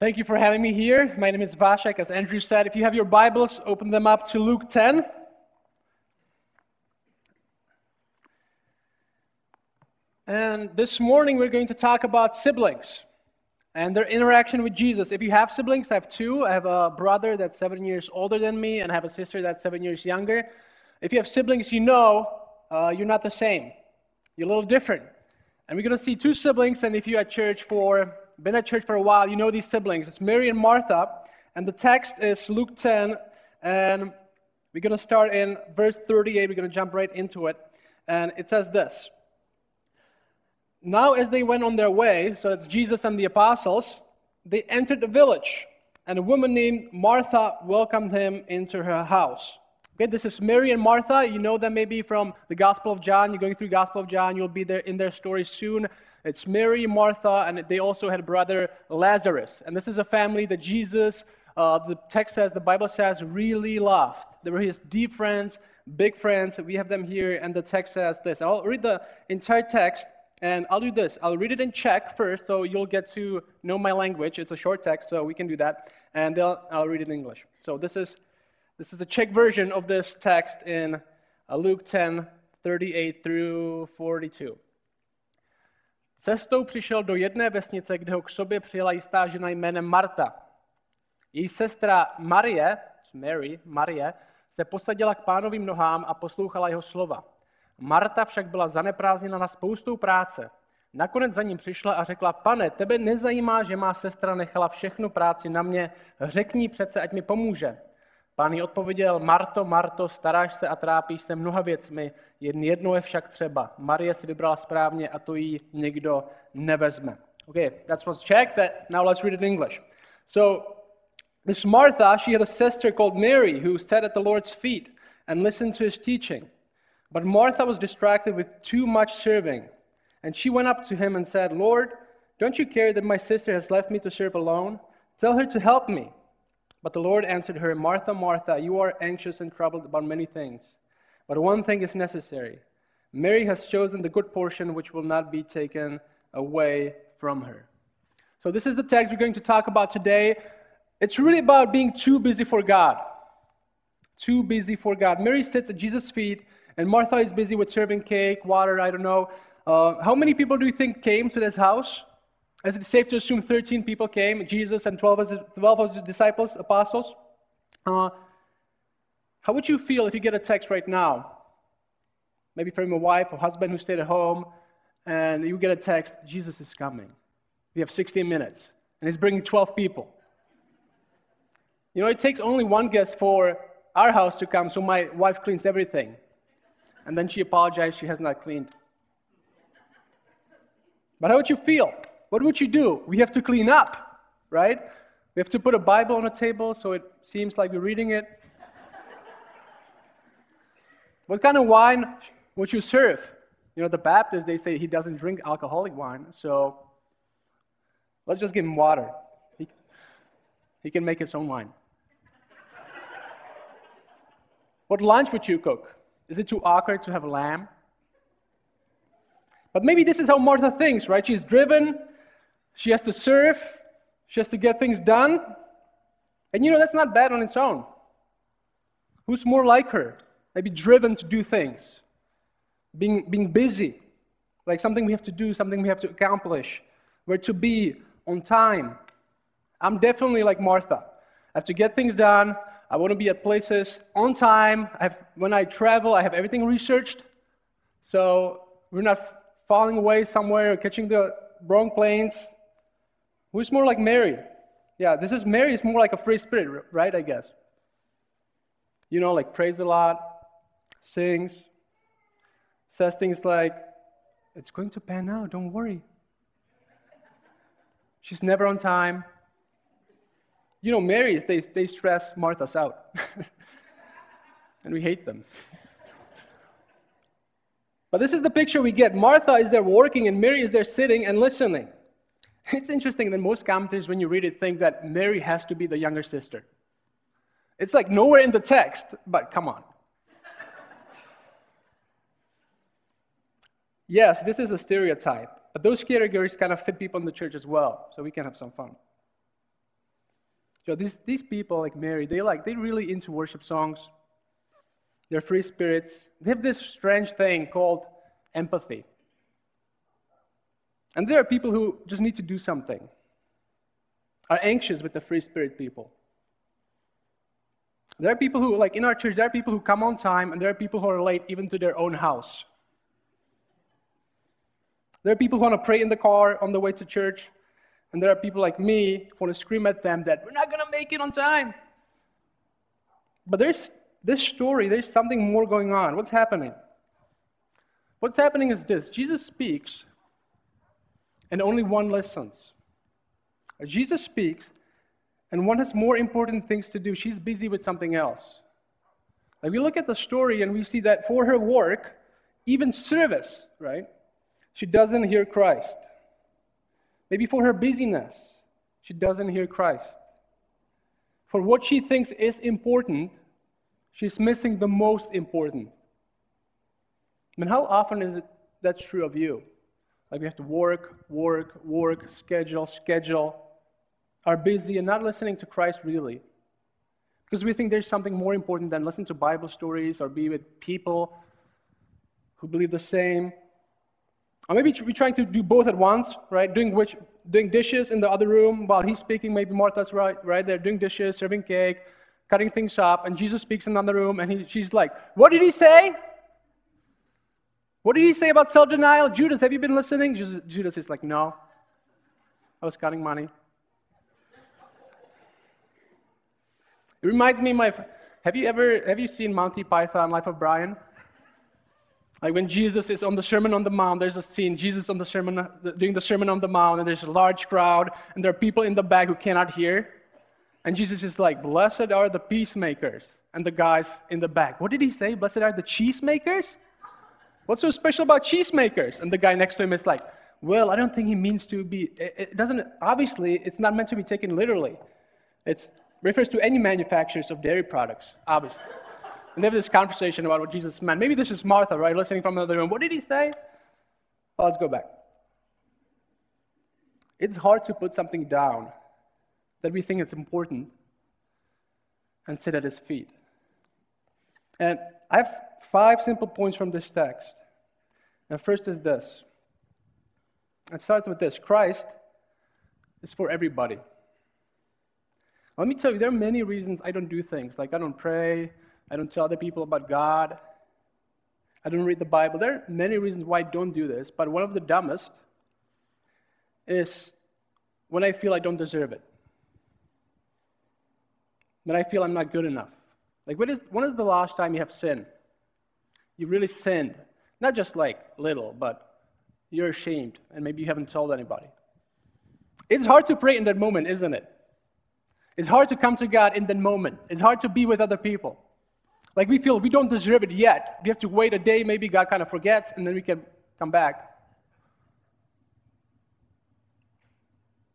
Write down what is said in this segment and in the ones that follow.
Thank you for having me here. My name is Vashek. As Andrew said, if you have your Bibles, open them up to Luke 10. And this morning we're going to talk about siblings and their interaction with Jesus. If you have siblings, I have two. I have a brother that's seven years older than me, and I have a sister that's seven years younger. If you have siblings, you know uh, you're not the same. You're a little different. And we're going to see two siblings, and if you're at church for been at church for a while, you know these siblings. It's Mary and Martha, and the text is Luke 10, and we're going to start in verse 38. We're going to jump right into it, and it says this. Now, as they went on their way, so it's Jesus and the apostles, they entered the village, and a woman named Martha welcomed him into her house. Okay, this is Mary and Martha. You know them maybe from the Gospel of John. You're going through Gospel of John. You'll be there in their story soon. It's Mary, Martha, and they also had a brother Lazarus. And this is a family that Jesus, uh, the text says, the Bible says, really loved. They were his deep friends, big friends. We have them here, and the text says this. I'll read the entire text and I'll do this. I'll read it in Czech first, so you'll get to know my language. It's a short text, so we can do that. And I'll read it in English. So this is, this is the Czech version of this text in uh, Luke 10, 38 through 42. Cestou přišel do jedné vesnice, kde ho k sobě přijela jistá žena jménem Marta. Její sestra Marie, Mary, Marie, se posadila k pánovým nohám a poslouchala jeho slova. Marta však byla zaneprázdněna na spoustou práce. Nakonec za ním přišla a řekla, pane, tebe nezajímá, že má sestra nechala všechnu práci na mě, řekni přece, ať mi pomůže. Pán jí odpověděl, Marto, Marto, staráš se a trápíš se mnoha věcmi, jen jedno je však třeba. Marie si vybrala správně a to jí nikdo nevezme. Okay, that's what's checked. That, now let's read it in English. So, this Martha, she had a sister called Mary who sat at the Lord's feet and listened to his teaching. But Martha was distracted with too much serving. And she went up to him and said, Lord, don't you care that my sister has left me to serve alone? Tell her to help me. But the Lord answered her, Martha, Martha, you are anxious and troubled about many things. But one thing is necessary. Mary has chosen the good portion which will not be taken away from her. So, this is the text we're going to talk about today. It's really about being too busy for God. Too busy for God. Mary sits at Jesus' feet, and Martha is busy with serving cake, water, I don't know. Uh, how many people do you think came to this house? Is it safe to assume 13 people came, Jesus and 12 of his, 12 of his disciples, apostles? Uh, how would you feel if you get a text right now? Maybe from a wife or husband who stayed at home, and you get a text, Jesus is coming. We have 16 minutes, and he's bringing 12 people. You know, it takes only one guest for our house to come, so my wife cleans everything. And then she apologized, she has not cleaned. But how would you feel? What would you do? We have to clean up, right? We have to put a Bible on a table so it seems like we're reading it. what kind of wine would you serve? You know, the Baptists, they say he doesn't drink alcoholic wine, so let's just give him water. He, he can make his own wine. what lunch would you cook? Is it too awkward to have lamb? But maybe this is how Martha thinks, right? She's driven she has to serve, she has to get things done. And you know, that's not bad on its own. Who's more like her? Maybe driven to do things, being, being busy, like something we have to do, something we have to accomplish. We're to be on time. I'm definitely like Martha. I have to get things done. I want to be at places on time. I have, when I travel, I have everything researched. So we're not falling away somewhere or catching the wrong planes. Who's more like Mary? Yeah, this is Mary is more like a free spirit, right? I guess. You know, like prays a lot, sings, says things like, It's going to pan out, don't worry. She's never on time. You know, Marys, they, they stress Martha's out. and we hate them. but this is the picture we get. Martha is there working, and Mary is there sitting and listening. It's interesting that most commentators, when you read it, think that Mary has to be the younger sister. It's like nowhere in the text, but come on. yes, this is a stereotype, but those categories kind of fit people in the church as well, so we can have some fun. So these, these people like Mary, they like they really into worship songs. They're free spirits. They have this strange thing called empathy. And there are people who just need to do something, are anxious with the free spirit people. There are people who, like in our church, there are people who come on time, and there are people who are late even to their own house. There are people who want to pray in the car on the way to church, and there are people like me who want to scream at them that we're not going to make it on time. But there's this story, there's something more going on. What's happening? What's happening is this Jesus speaks, and only one listens. Jesus speaks, and one has more important things to do. She's busy with something else. Like we look at the story and we see that for her work, even service, right? She doesn't hear Christ. Maybe for her busyness, she doesn't hear Christ. For what she thinks is important, she's missing the most important. I mean, how often is it that's true of you? Like we have to work, work, work, schedule, schedule, are busy and not listening to Christ really. Because we think there's something more important than listen to Bible stories or be with people who believe the same. Or maybe we're trying to do both at once, right? Doing which doing dishes in the other room while he's speaking. Maybe Martha's right, right there doing dishes, serving cake, cutting things up, and Jesus speaks in another room, and he, she's like, "What did he say? What did he say about self-denial?" Judas, have you been listening? Judas is like, "No, I was counting money." It reminds me my. Have you ever have you seen Monty Python Life of Brian? Like when Jesus is on the Sermon on the Mount, there's a scene, Jesus on the sermon, doing the Sermon on the Mount, and there's a large crowd, and there are people in the back who cannot hear. And Jesus is like, Blessed are the peacemakers. And the guys in the back, what did he say? Blessed are the cheesemakers? What's so special about cheesemakers? And the guy next to him is like, Well, I don't think he means to be, it doesn't, obviously, it's not meant to be taken literally. It refers to any manufacturers of dairy products, obviously. And they have this conversation about what Jesus meant. Maybe this is Martha, right, listening from another room. What did he say? Well, let's go back. It's hard to put something down that we think is important and sit at his feet. And I have five simple points from this text. And first is this it starts with this Christ is for everybody. Let me tell you, there are many reasons I don't do things. Like I don't pray, I don't tell other people about God. I don't read the Bible. There are many reasons why I don't do this, but one of the dumbest is when I feel I don't deserve it. When I feel I'm not good enough. Like, when is, when is the last time you have sinned? You really sinned. Not just like little, but you're ashamed, and maybe you haven't told anybody. It's hard to pray in that moment, isn't it? It's hard to come to God in that moment. It's hard to be with other people. Like we feel we don't deserve it yet. We have to wait a day, maybe God kind of forgets, and then we can come back.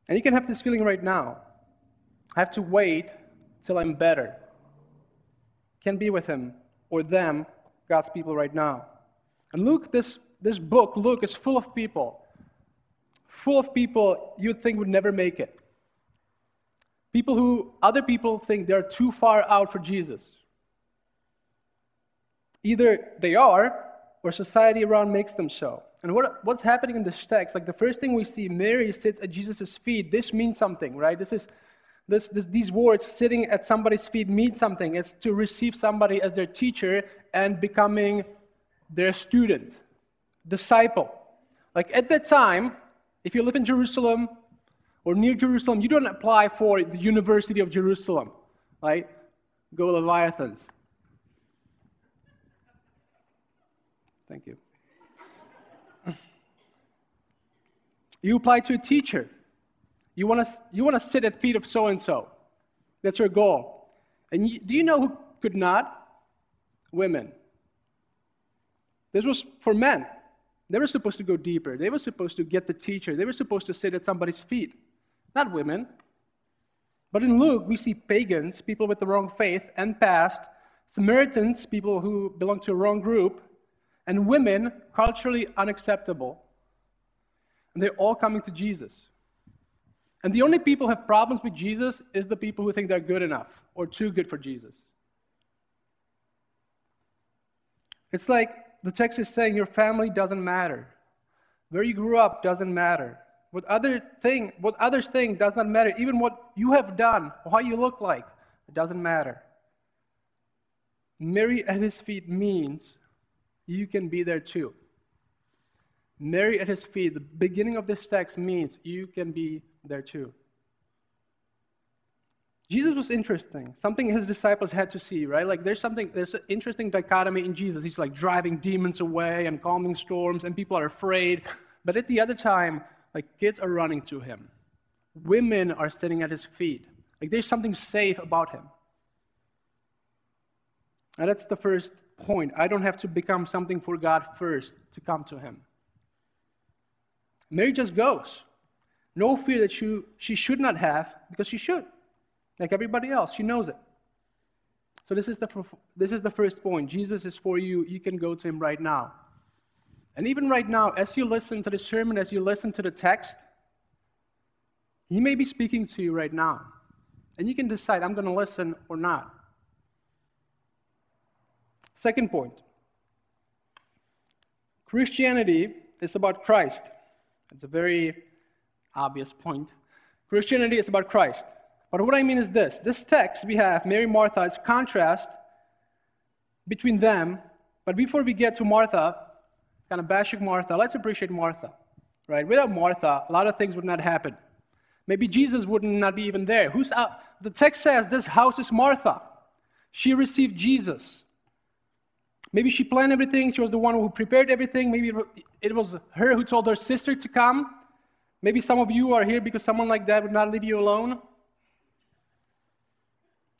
And you can have this feeling right now. I have to wait till I'm better. Can be with him or them, God's people right now. And Luke, this, this book, Luke, is full of people. Full of people you'd think would never make it. People who other people think they're too far out for Jesus. Either they are, or society around makes them so. And what, what's happening in this text, like the first thing we see, Mary sits at Jesus' feet. This means something, right? This is this, this, these words, sitting at somebody's feet, mean something. It's to receive somebody as their teacher and becoming their student, disciple. Like at that time, if you live in Jerusalem or near Jerusalem, you don't apply for the University of Jerusalem, right? Go Leviathans. Thank you. you apply to a teacher. You want to you want to sit at feet of so and so. That's your goal. And you, do you know who could not? Women. This was for men. They were supposed to go deeper. They were supposed to get the teacher. They were supposed to sit at somebody's feet, not women. But in Luke, we see pagans, people with the wrong faith and past, Samaritans, people who belong to a wrong group, and women, culturally unacceptable. And they're all coming to Jesus. And the only people who have problems with Jesus is the people who think they're good enough or too good for Jesus. It's like the text is saying your family doesn't matter. Where you grew up doesn't matter. What other thing, what others think does not matter. Even what you have done, how you look like, it doesn't matter. Mary at his feet means you can be there too. Mary at his feet, the beginning of this text means you can be there too. Jesus was interesting. Something his disciples had to see, right? Like there's something, there's an interesting dichotomy in Jesus. He's like driving demons away and calming storms, and people are afraid. But at the other time, like kids are running to him. Women are sitting at his feet. Like there's something safe about him. And that's the first point. I don't have to become something for God first to come to him. Mary just goes. No fear that she, she should not have, because she should. Like everybody else, she knows it. So this is, the, this is the first point. Jesus is for you. You can go to him right now. And even right now, as you listen to the sermon, as you listen to the text, he may be speaking to you right now. And you can decide, I'm going to listen or not. Second point Christianity is about Christ. It's a very obvious point. Christianity is about Christ. But what I mean is this this text we have, Mary, Martha, it's contrast between them. But before we get to Martha, kind of bashing Martha, let's appreciate Martha. Right? Without Martha, a lot of things would not happen. Maybe Jesus would not be even there. Who's out? The text says this house is Martha. She received Jesus. Maybe she planned everything. She was the one who prepared everything. Maybe it was her who told her sister to come. Maybe some of you are here because someone like that would not leave you alone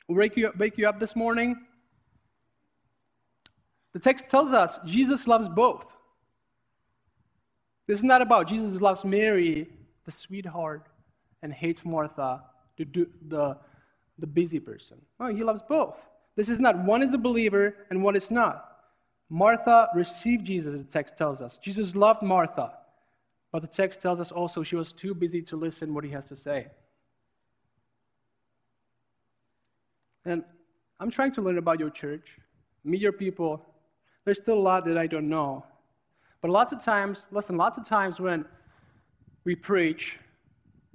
wake you, up, wake you up this morning? The text tells us Jesus loves both. This is not about Jesus loves Mary, the sweetheart, and hates Martha, the, the, the busy person. No, he loves both. This is not one is a believer and one is not. Martha received Jesus, the text tells us. Jesus loved Martha, but the text tells us also she was too busy to listen what he has to say. And I'm trying to learn about your church, meet your people. There's still a lot that I don't know. But lots of times, listen, lots of times when we preach,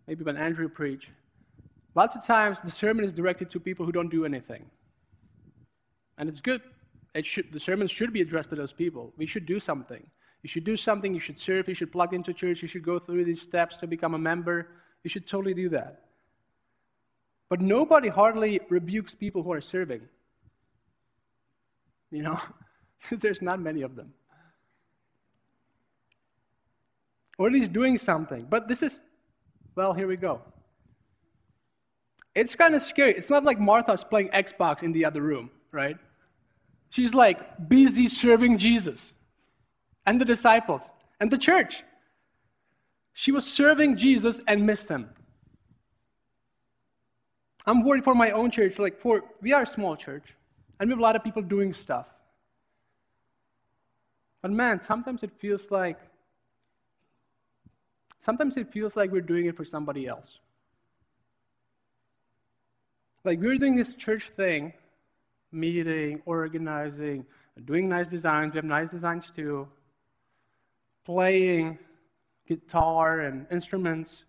maybe when Andrew preach, lots of times the sermon is directed to people who don't do anything. And it's good. It should, the sermon should be addressed to those people. We should do something. You should do something. You should serve. You should plug into church. You should go through these steps to become a member. You should totally do that. But nobody hardly rebukes people who are serving. You know, because there's not many of them. Or at least doing something. But this is, well, here we go. It's kind of scary. It's not like Martha's playing Xbox in the other room, right? She's like busy serving Jesus and the disciples and the church. She was serving Jesus and missed him. I'm worried for my own church. Like, for we are a small church, and we have a lot of people doing stuff. But man, sometimes it feels like sometimes it feels like we're doing it for somebody else. Like we're doing this church thing, meeting, organizing, doing nice designs. We have nice designs too. Playing guitar and instruments.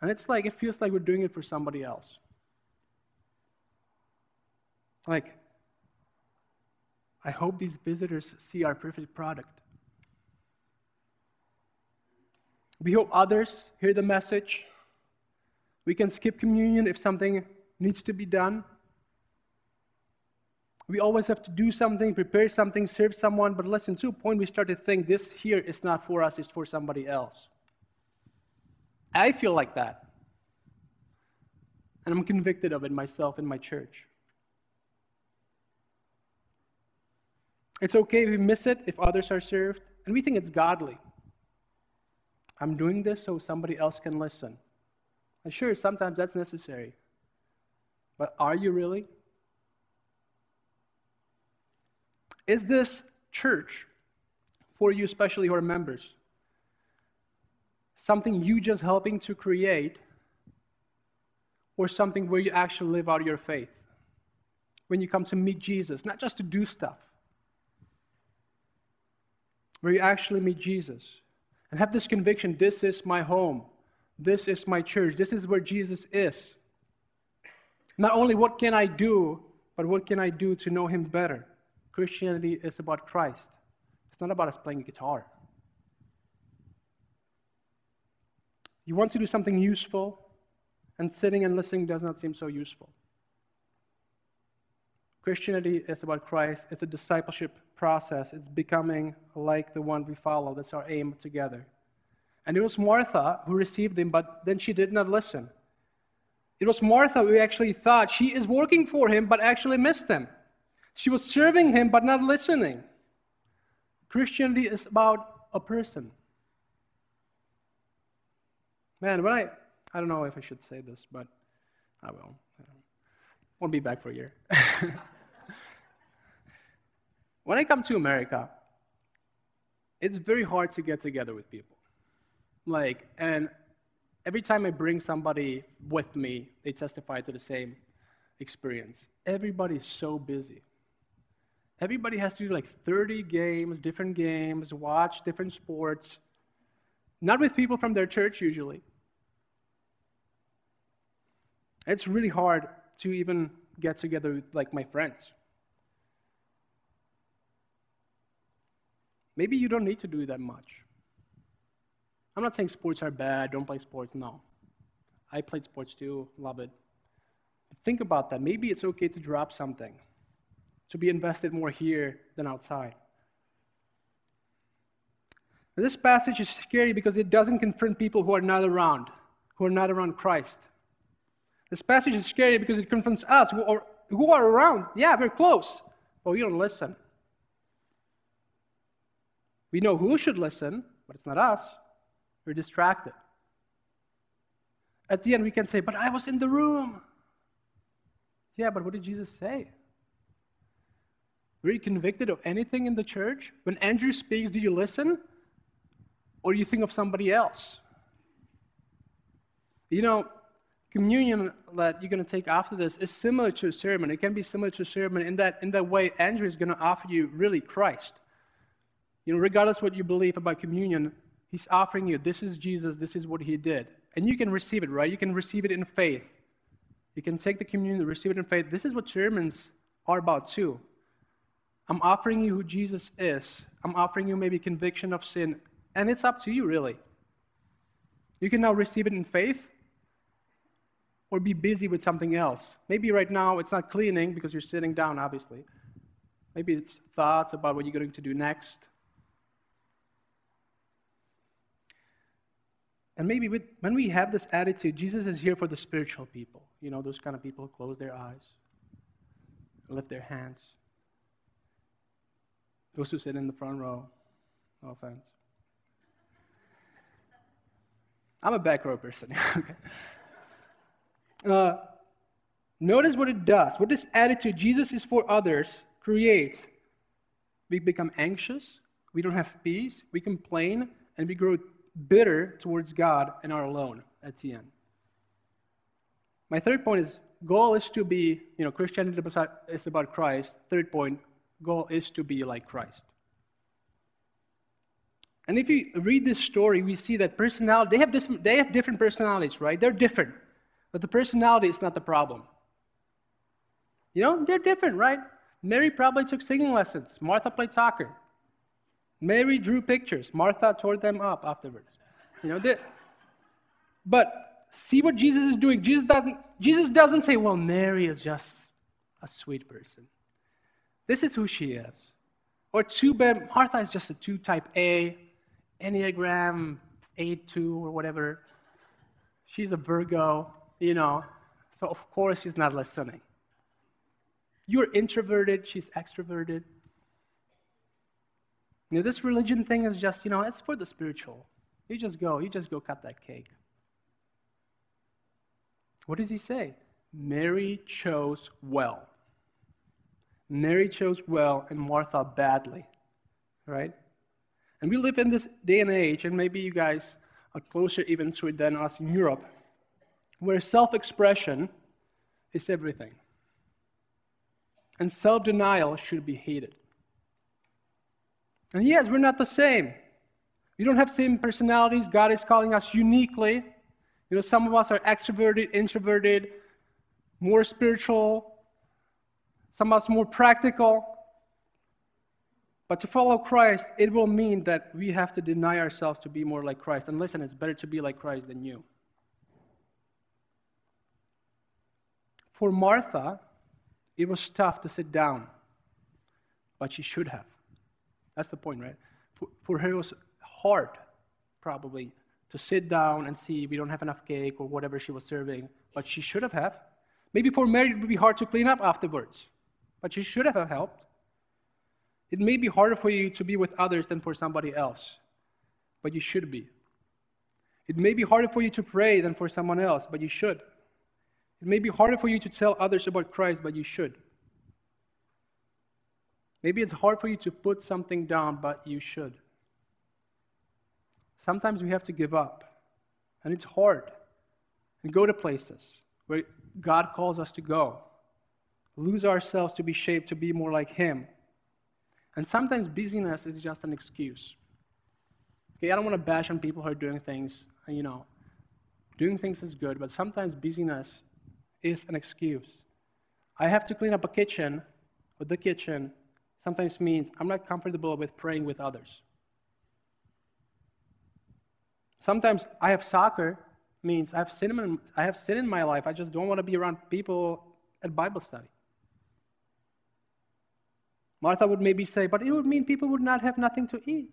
And it's like, it feels like we're doing it for somebody else. Like, I hope these visitors see our perfect product. We hope others hear the message. We can skip communion if something needs to be done. We always have to do something, prepare something, serve someone, but listen, to a point we start to think this here is not for us, it's for somebody else. I feel like that. And I'm convicted of it myself in my church. It's okay if we miss it, if others are served, and we think it's godly. I'm doing this so somebody else can listen. And sure, sometimes that's necessary. But are you really? Is this church for you, especially who are members, something you just helping to create, or something where you actually live out your faith? When you come to meet Jesus, not just to do stuff, where you actually meet Jesus and have this conviction this is my home, this is my church, this is where Jesus is. Not only what can I do, but what can I do to know him better? Christianity is about Christ. It's not about us playing guitar. You want to do something useful, and sitting and listening does not seem so useful. Christianity is about Christ. It's a discipleship process. It's becoming like the one we follow. That's our aim together. And it was Martha who received him, but then she did not listen. It was Martha who actually thought she is working for him, but actually missed him. She was serving him, but not listening. Christianity is about a person. Man, when I, I don't know if I should say this, but I will. I won't be back for a year. when I come to America, it's very hard to get together with people. Like, and every time I bring somebody with me, they testify to the same experience. Everybody's so busy. Everybody has to do like 30 games, different games, watch different sports. Not with people from their church usually. It's really hard to even get together with like my friends. Maybe you don't need to do that much. I'm not saying sports are bad, don't play sports, no. I played sports too, love it. But think about that. Maybe it's okay to drop something, to be invested more here than outside. Now, this passage is scary because it doesn't confront people who are not around, who are not around Christ. This passage is scary because it confronts us who are, who are around. Yeah, we're close, but we don't listen. We know who should listen, but it's not us. We're distracted. At the end, we can say, But I was in the room. Yeah, but what did Jesus say? Were you convicted of anything in the church? When Andrew speaks, do you listen? Or do you think of somebody else? You know, communion that you're going to take after this is similar to a sermon. It can be similar to a sermon in that, in that way, Andrew is going to offer you really Christ. You know, regardless what you believe about communion, He's offering you, this is Jesus, this is what he did. And you can receive it, right? You can receive it in faith. You can take the communion, receive it in faith. This is what sermons are about, too. I'm offering you who Jesus is. I'm offering you maybe conviction of sin. And it's up to you, really. You can now receive it in faith or be busy with something else. Maybe right now it's not cleaning because you're sitting down, obviously. Maybe it's thoughts about what you're going to do next. And maybe with, when we have this attitude, Jesus is here for the spiritual people. You know, those kind of people who close their eyes, lift their hands. Those who sit in the front row. No offense. I'm a back row person. Uh, notice what it does. What this attitude, Jesus is for others, creates. We become anxious, we don't have peace, we complain, and we grow bitter towards God and are alone at the end. My third point is goal is to be, you know, Christianity is about Christ. Third point, goal is to be like Christ. And if you read this story, we see that personality, they have, they have different personalities, right? They're different. But the personality is not the problem. You know, they're different, right? Mary probably took singing lessons. Martha played soccer. Mary drew pictures. Martha tore them up afterwards. You know, but see what Jesus is doing. Jesus doesn't, Jesus doesn't say, well, Mary is just a sweet person. This is who she is. Or too bad, Martha is just a two type A, Enneagram A2 or whatever. She's a Virgo, you know, so of course she's not listening. You're introverted, she's extroverted. You know, this religion thing is just, you know, it's for the spiritual. You just go, you just go cut that cake. What does he say? Mary chose well. Mary chose well and Martha badly, right? And we live in this day and age, and maybe you guys are closer even to it than us in Europe, where self expression is everything. And self denial should be hated. And yes, we're not the same. We don't have same personalities. God is calling us uniquely. You know, some of us are extroverted, introverted, more spiritual, some us more practical. But to follow Christ, it will mean that we have to deny ourselves to be more like Christ. And listen, it's better to be like Christ than you. For Martha, it was tough to sit down, but she should have. That's the point, right? For, for her, it was hard, probably, to sit down and see we don't have enough cake or whatever she was serving, but she should have. Maybe for Mary, it would be hard to clean up afterwards, but you should have helped. It may be harder for you to be with others than for somebody else, but you should be. It may be harder for you to pray than for someone else, but you should. It may be harder for you to tell others about Christ, but you should. Maybe it's hard for you to put something down, but you should. Sometimes we have to give up, and it's hard. And go to places where God calls us to go, lose ourselves to be shaped to be more like Him. And sometimes busyness is just an excuse. Okay, I don't want to bash on people who are doing things, you know, doing things is good, but sometimes busyness is an excuse. I have to clean up a kitchen, but the kitchen sometimes means I'm not comfortable with praying with others. Sometimes I have soccer means I have sin in, I have sin in my life. I just don't want to be around people at Bible study. Martha would maybe say, but it would mean people would not have nothing to eat.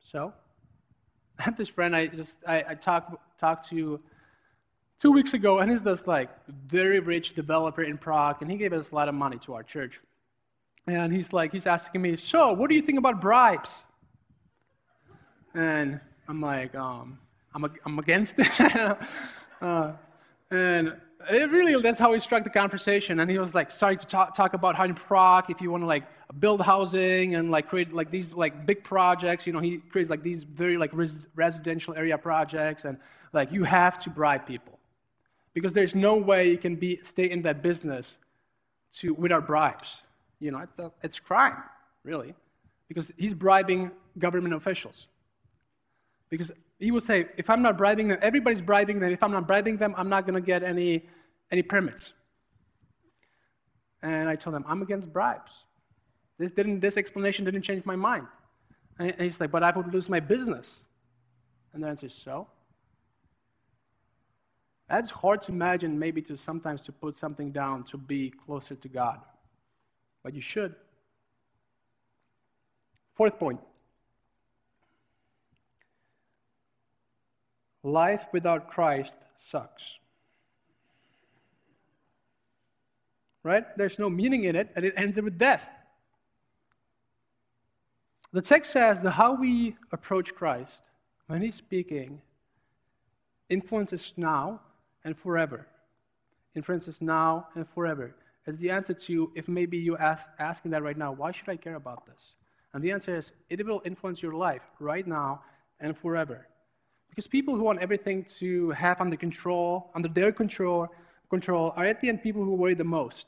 So, I have this friend I just I, I talked talked to two weeks ago, and he's this like very rich developer in Prague, and he gave us a lot of money to our church. And he's like, he's asking me, so what do you think about bribes? And I'm like, um, I'm, I'm against it. uh, and it really, that's how he struck the conversation. And he was like, starting to talk, talk about how in Prague, if you want to like build housing and like create like these like big projects, you know, he creates like these very like res- residential area projects, and like you have to bribe people because there's no way you can be, stay in that business to, without bribes. You know, it's, it's crime, really, because he's bribing government officials. Because he would say, if I'm not bribing them, everybody's bribing them. If I'm not bribing them, I'm not going to get any, any permits. And I told him, I'm against bribes. This, didn't, this explanation didn't change my mind. And he's like, but I would lose my business. And the answer is, so? That's hard to imagine, maybe to sometimes to put something down to be closer to God. But you should. Fourth point life without Christ sucks. Right? There's no meaning in it, and it ends with death. The text says that how we approach Christ when He's speaking influences now and forever. Influences now and forever. As the answer to if maybe you ask asking that right now, why should I care about this? And the answer is it will influence your life right now and forever. Because people who want everything to have under control, under their control, control are at the end people who worry the most.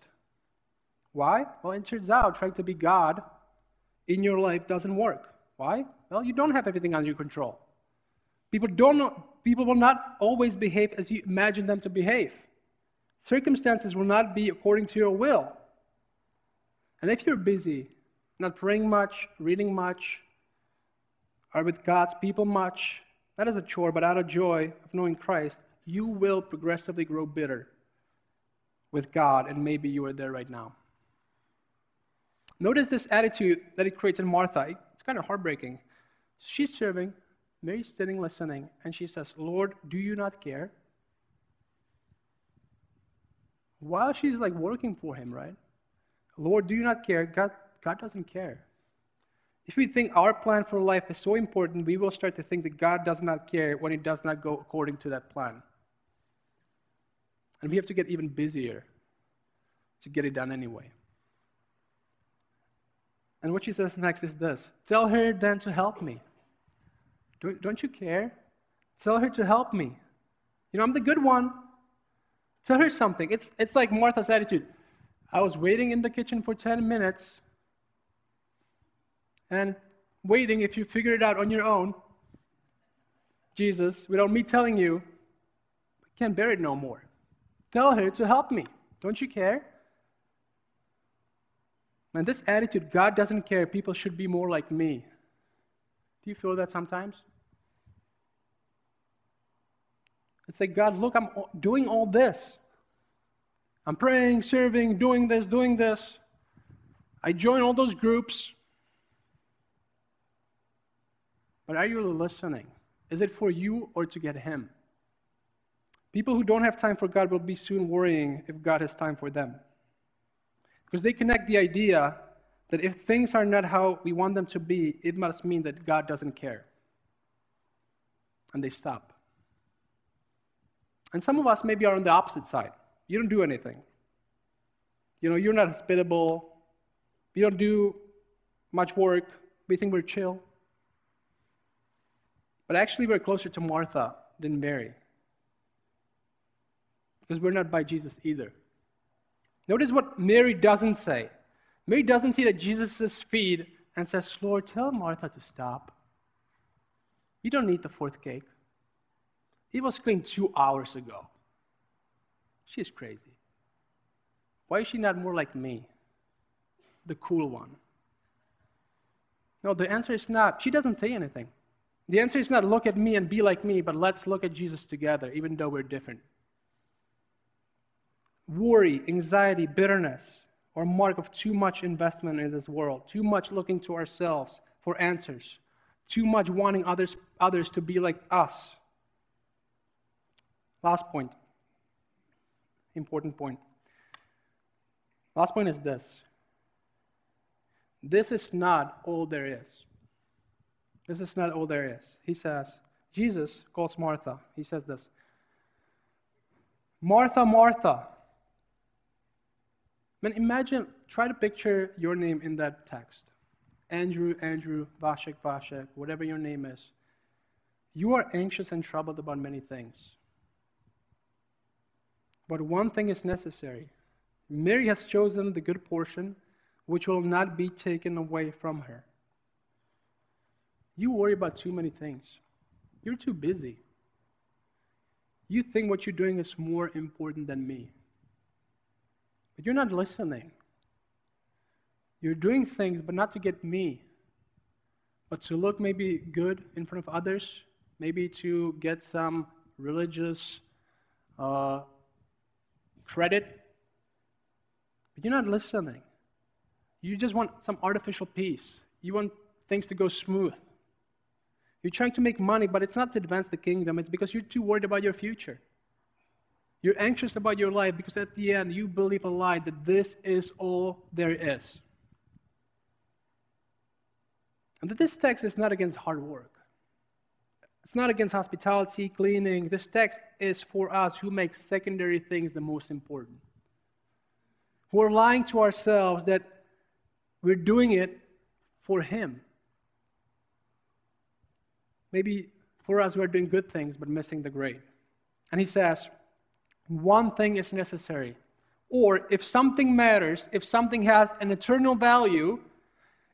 Why? Well, it turns out trying to be God in your life doesn't work. Why? Well, you don't have everything under your control. People, don't know, people will not always behave as you imagine them to behave. Circumstances will not be according to your will. And if you're busy, not praying much, reading much, or with God's people much, not as a chore, but out of joy of knowing Christ, you will progressively grow bitter with God, and maybe you are there right now. Notice this attitude that it creates in Martha. It's kind of heartbreaking. She's serving, Mary's sitting listening, and she says, Lord, do you not care? While she's like working for him, right? Lord, do you not care? God, God doesn't care. If we think our plan for life is so important, we will start to think that God does not care when it does not go according to that plan. And we have to get even busier to get it done anyway. And what she says next is this Tell her then to help me. Don't, don't you care? Tell her to help me. You know, I'm the good one. Tell her something. It's, it's like Martha's attitude. I was waiting in the kitchen for 10 minutes and waiting if you figure it out on your own. Jesus, without me telling you, I can't bear it no more. Tell her to help me. Don't you care? And this attitude, God doesn't care, people should be more like me. Do you feel that sometimes? It's like, God, look, I'm doing all this. I'm praying, serving, doing this, doing this. I join all those groups. But are you listening? Is it for you or to get Him? People who don't have time for God will be soon worrying if God has time for them. Because they connect the idea that if things are not how we want them to be, it must mean that God doesn't care. And they stop. And some of us maybe are on the opposite side. You don't do anything. You know, you're not hospitable. You don't do much work. We think we're chill. But actually, we're closer to Martha than Mary. Because we're not by Jesus either. Notice what Mary doesn't say. Mary doesn't sit at Jesus' feet and says, Lord, tell Martha to stop. You don't need the fourth cake. It was cleaned two hours ago. She's crazy. Why is she not more like me, the cool one? No, the answer is not. She doesn't say anything. The answer is not look at me and be like me, but let's look at Jesus together, even though we're different worry, anxiety, bitterness are mark of too much investment in this world, too much looking to ourselves for answers, too much wanting others, others to be like us. Last point. Important point. Last point is this. This is not all there is. This is not all there is. He says, Jesus calls Martha. He says this Martha, Martha. Man, imagine, try to picture your name in that text. Andrew, Andrew, Vashek, Vashek, whatever your name is. You are anxious and troubled about many things. But one thing is necessary. Mary has chosen the good portion, which will not be taken away from her. You worry about too many things. You're too busy. You think what you're doing is more important than me. But you're not listening. You're doing things, but not to get me, but to look maybe good in front of others, maybe to get some religious uh, credit. But you're not listening. You just want some artificial peace. You want things to go smooth. You're trying to make money, but it's not to advance the kingdom, it's because you're too worried about your future. You're anxious about your life because at the end you believe a lie that this is all there is. And that this text is not against hard work. It's not against hospitality, cleaning. This text is for us who make secondary things the most important. Who are lying to ourselves that we're doing it for Him. Maybe for us, we're doing good things but missing the great. And He says, one thing is necessary. Or if something matters, if something has an eternal value,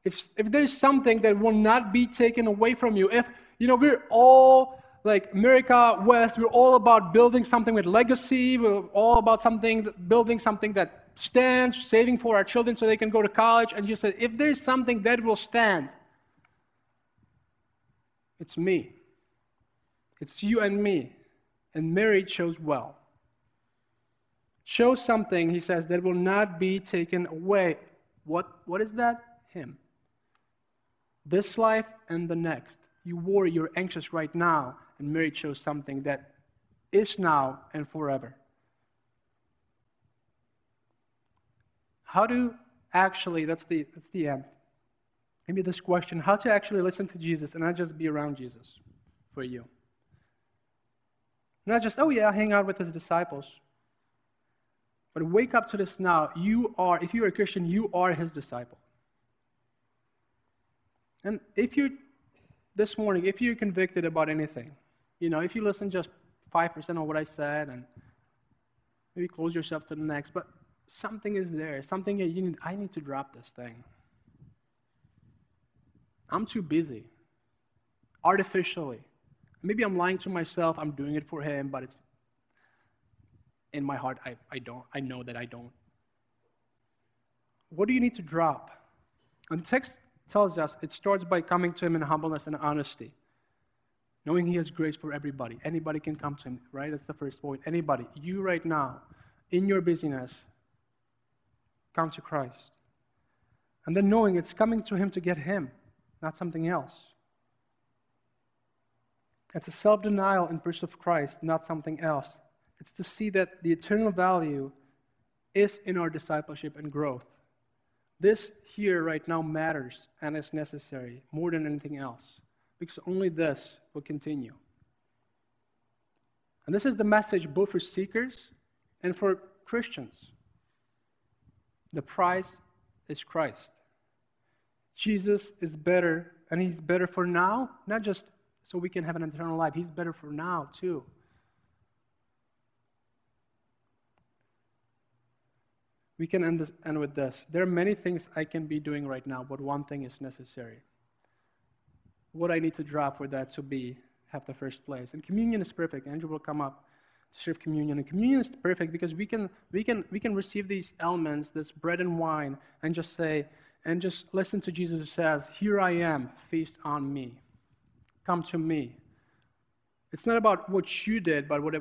if, if there's something that will not be taken away from you, if, you know, we're all like America West, we're all about building something with legacy, we're all about something, building something that stands, saving for our children so they can go to college, and you said, if there's something that will stand, it's me. It's you and me. And Mary chose well. Show something, he says, that will not be taken away. What, what is that? Him. This life and the next. You worry, you're anxious right now, and Mary chose something that is now and forever. How do actually, that's the, that's the end. Maybe this question how to actually listen to Jesus and not just be around Jesus for you. Not just, oh yeah, hang out with his disciples. But wake up to this now. You are, if you're a Christian, you are his disciple. And if you, this morning, if you're convicted about anything, you know, if you listen just 5% of what I said and maybe close yourself to the next. But something is there, something that you need, I need to drop this thing. I'm too busy, artificially. Maybe I'm lying to myself, I'm doing it for him, but it's in my heart, I, I don't, I know that I don't. What do you need to drop? And the text tells us it starts by coming to him in humbleness and honesty. Knowing he has grace for everybody. Anybody can come to him, right? That's the first point. Anybody. You right now, in your busyness, come to Christ. And then knowing it's coming to him to get him, not something else. It's a self denial in pursuit of Christ, not something else. It's to see that the eternal value is in our discipleship and growth. This here right now matters and is necessary more than anything else because only this will continue. And this is the message both for seekers and for Christians. The price is Christ. Jesus is better, and He's better for now, not just so we can have an eternal life. He's better for now, too. We can end, this, end with this. There are many things I can be doing right now, but one thing is necessary. What I need to drop for that to be have the first place. And communion is perfect. Andrew will come up to serve communion. And communion is perfect because we can we can we can receive these elements, this bread and wine, and just say, and just listen to Jesus who says, Here I am, feast on me. Come to me. It's not about what you did, but what,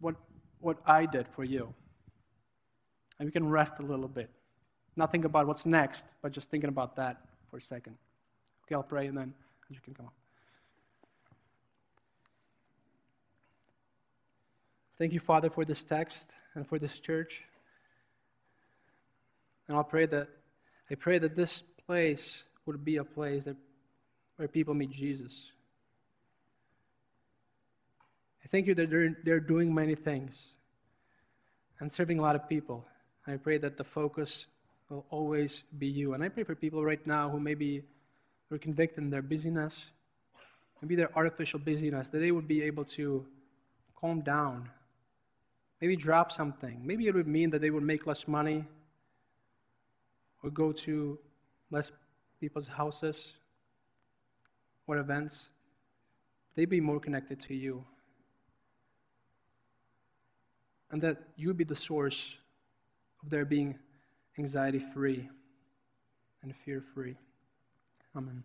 what, what I did for you. And we can rest a little bit. Not think about what's next, but just thinking about that for a second. Okay, I'll pray and then you can come up. Thank you, Father, for this text and for this church. And I'll pray that I pray that this place would be a place that where people meet Jesus. I thank you that they're, they're doing many things and serving a lot of people. I pray that the focus will always be you. And I pray for people right now who maybe are convicted in their busyness, maybe their artificial busyness, that they would be able to calm down, maybe drop something. Maybe it would mean that they would make less money or go to less people's houses or events. They'd be more connected to you. And that you would be the source of their being anxiety free and fear free. Amen.